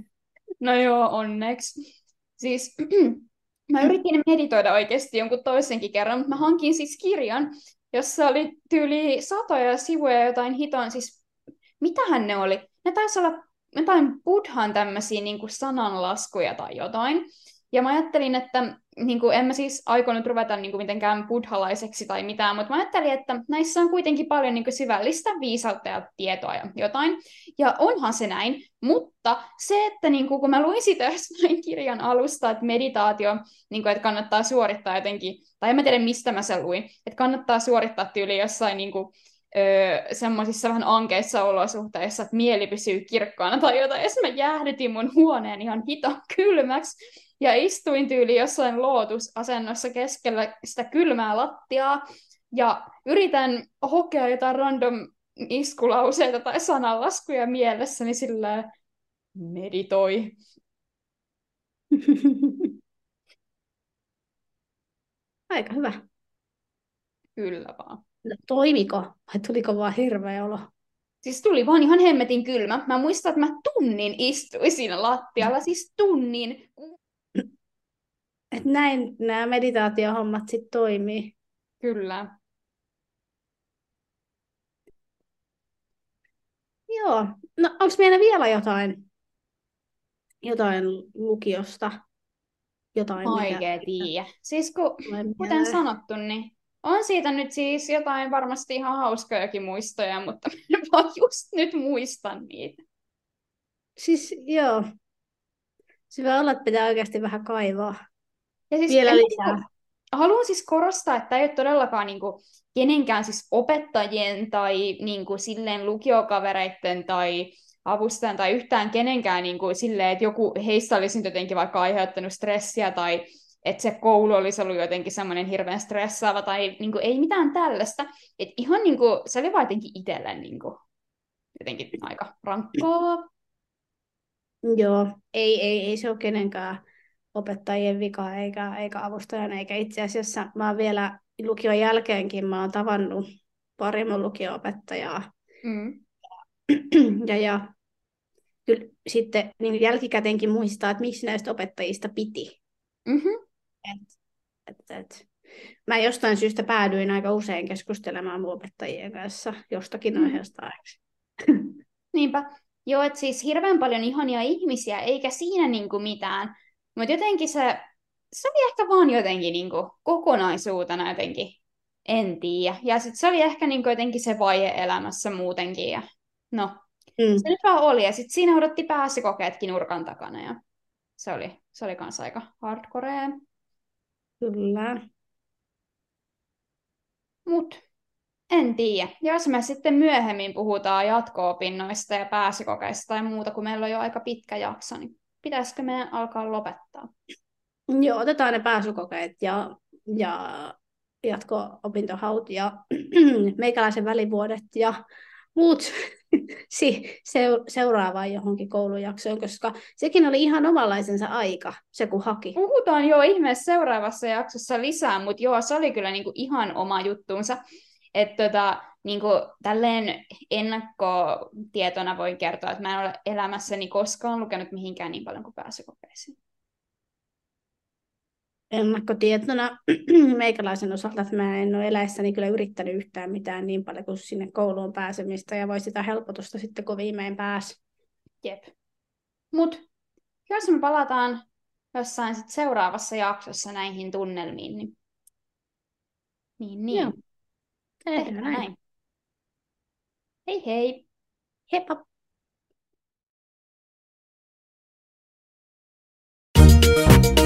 No joo, onneksi. Siis [CLEARS THROAT] mä yritin meditoida oikeasti jonkun toisenkin kerran, mutta mä hankin siis kirjan, jossa oli tyyli satoja sivuja jotain hiton, siis mitähän ne oli? Ne taisi olla jotain buddhan tämmöisiä niin sananlaskuja tai jotain. Ja mä ajattelin, että niin kuin, en mä siis aikonut ruveta niin kuin, mitenkään buddhalaiseksi tai mitään, mutta mä ajattelin, että näissä on kuitenkin paljon niin kuin, syvällistä viisautta ja tietoa ja jotain. Ja onhan se näin, mutta se, että niin kuin, kun mä luin sitä [LAUGHS] jostain kirjan alusta, että meditaatio, niin kuin, että kannattaa suorittaa jotenkin, tai en mä tiedä mistä mä sen luin, että kannattaa suorittaa tyyli jossain niin kuin, öö, semmoisissa vähän ankeissa olosuhteissa, että mieli pysyy kirkkaana tai jotain. Ja mä jäähdytin mun huoneen ihan hito kylmäksi ja istuin tyyli jossain lootusasennossa keskellä sitä kylmää lattiaa ja yritän hokea jotain random iskulauseita tai sananlaskuja mielessäni sillä meditoi. [LAUGHS] Aika hyvä. Kyllä vaan. No, toimiko vai tuliko vaan hirveä olo? Siis tuli vaan ihan hemmetin kylmä. Mä muistan, että mä tunnin istuin siinä lattialla, siis tunnin. Et näin nämä meditaatiohommat sitten toimii. Kyllä. Joo. No onko meillä vielä jotain, jotain lukiosta? Jotain, Oikein tiedä. Siis kun, kuten sanottu, niin on siitä nyt siis jotain varmasti ihan hauskojakin muistoja, mutta [LAUGHS] vaan just nyt muista niitä. Siis joo. Se voi olla, että pitää oikeasti vähän kaivaa. Ja siis Vielä lisää. haluan siis korostaa, että tämä ei ole todellakaan niin kuin, kenenkään siis opettajien tai niin kuin, silleen lukiokavereiden tai avustajan tai yhtään kenenkään niin kuin, silleen, että joku heistä olisi nyt jotenkin vaikka aiheuttanut stressiä tai että se koulu olisi ollut jotenkin semmoinen hirveän stressaava tai niin kuin, ei mitään tällaista. Että ihan niin kuin, se oli vaan jotenkin itselle niin kuin, jotenkin aika rankkaa. Joo, ei, ei, ei se ole kenenkään opettajien vika eikä, eikä avustajan, eikä itse asiassa mä oon vielä lukion jälkeenkin mä oon tavannut pari mun lukio-opettajaa. Mm. [CLEARS THROAT] ja, ja kyllä sitten niin jälkikäteenkin muistaa, että miksi näistä opettajista piti. Mm-hmm. Et, et, et. Mä jostain syystä päädyin aika usein keskustelemaan mun opettajien kanssa jostakin Mm. aiheesta. Niinpä. Joo, että siis hirveän paljon ihania ihmisiä, eikä siinä niinku mitään. Mutta jotenkin se, se oli ehkä vaan jotenkin niinku kokonaisuutena jotenkin, en tiedä. Ja sitten se oli ehkä niinku jotenkin se vaihe elämässä muutenkin. Ja no, Mm. se nyt vaan oli. Ja sitten siinä odotti pääsykokeetkin nurkan takana. Ja se oli, se oli kans aika hardcorea. Kyllä. Mut en tiedä. Jos me sitten myöhemmin puhutaan jatko-opinnoista ja pääsykokeista tai muuta, kun meillä on jo aika pitkä jakso, niin pitäisikö meidän alkaa lopettaa? Joo, otetaan ne pääsykokeet ja, ja jatko-opintohaut ja [CLEARS THROAT] meikäläisen välivuodet ja muut [LAUGHS] si- seu- seuraavaan johonkin koulujaksoon, koska sekin oli ihan omanlaisensa aika, se kun haki. Puhutaan jo ihmeessä seuraavassa jaksossa lisää, mutta joo, se oli kyllä niinku ihan oma juttuunsa. Että tota, niinku, tälleen ennakkotietona voin kertoa, että mä en ole elämässäni koskaan lukenut mihinkään niin paljon kuin pääsykokeisiin. Ennakkotietona [CLEARS THROAT] meikäläisen osalta, että mä en ole eläessäni kyllä yrittänyt yhtään mitään niin paljon kuin sinne kouluun pääsemistä ja voi sitä helpotusta sitten, kun viimein pääsi. Jep. Mut jos me palataan jossain sit seuraavassa jaksossa näihin tunnelmiin, niin, niin, niin. Joo. Tehdään tehdään näin. Hej hej! Hej papp! thank you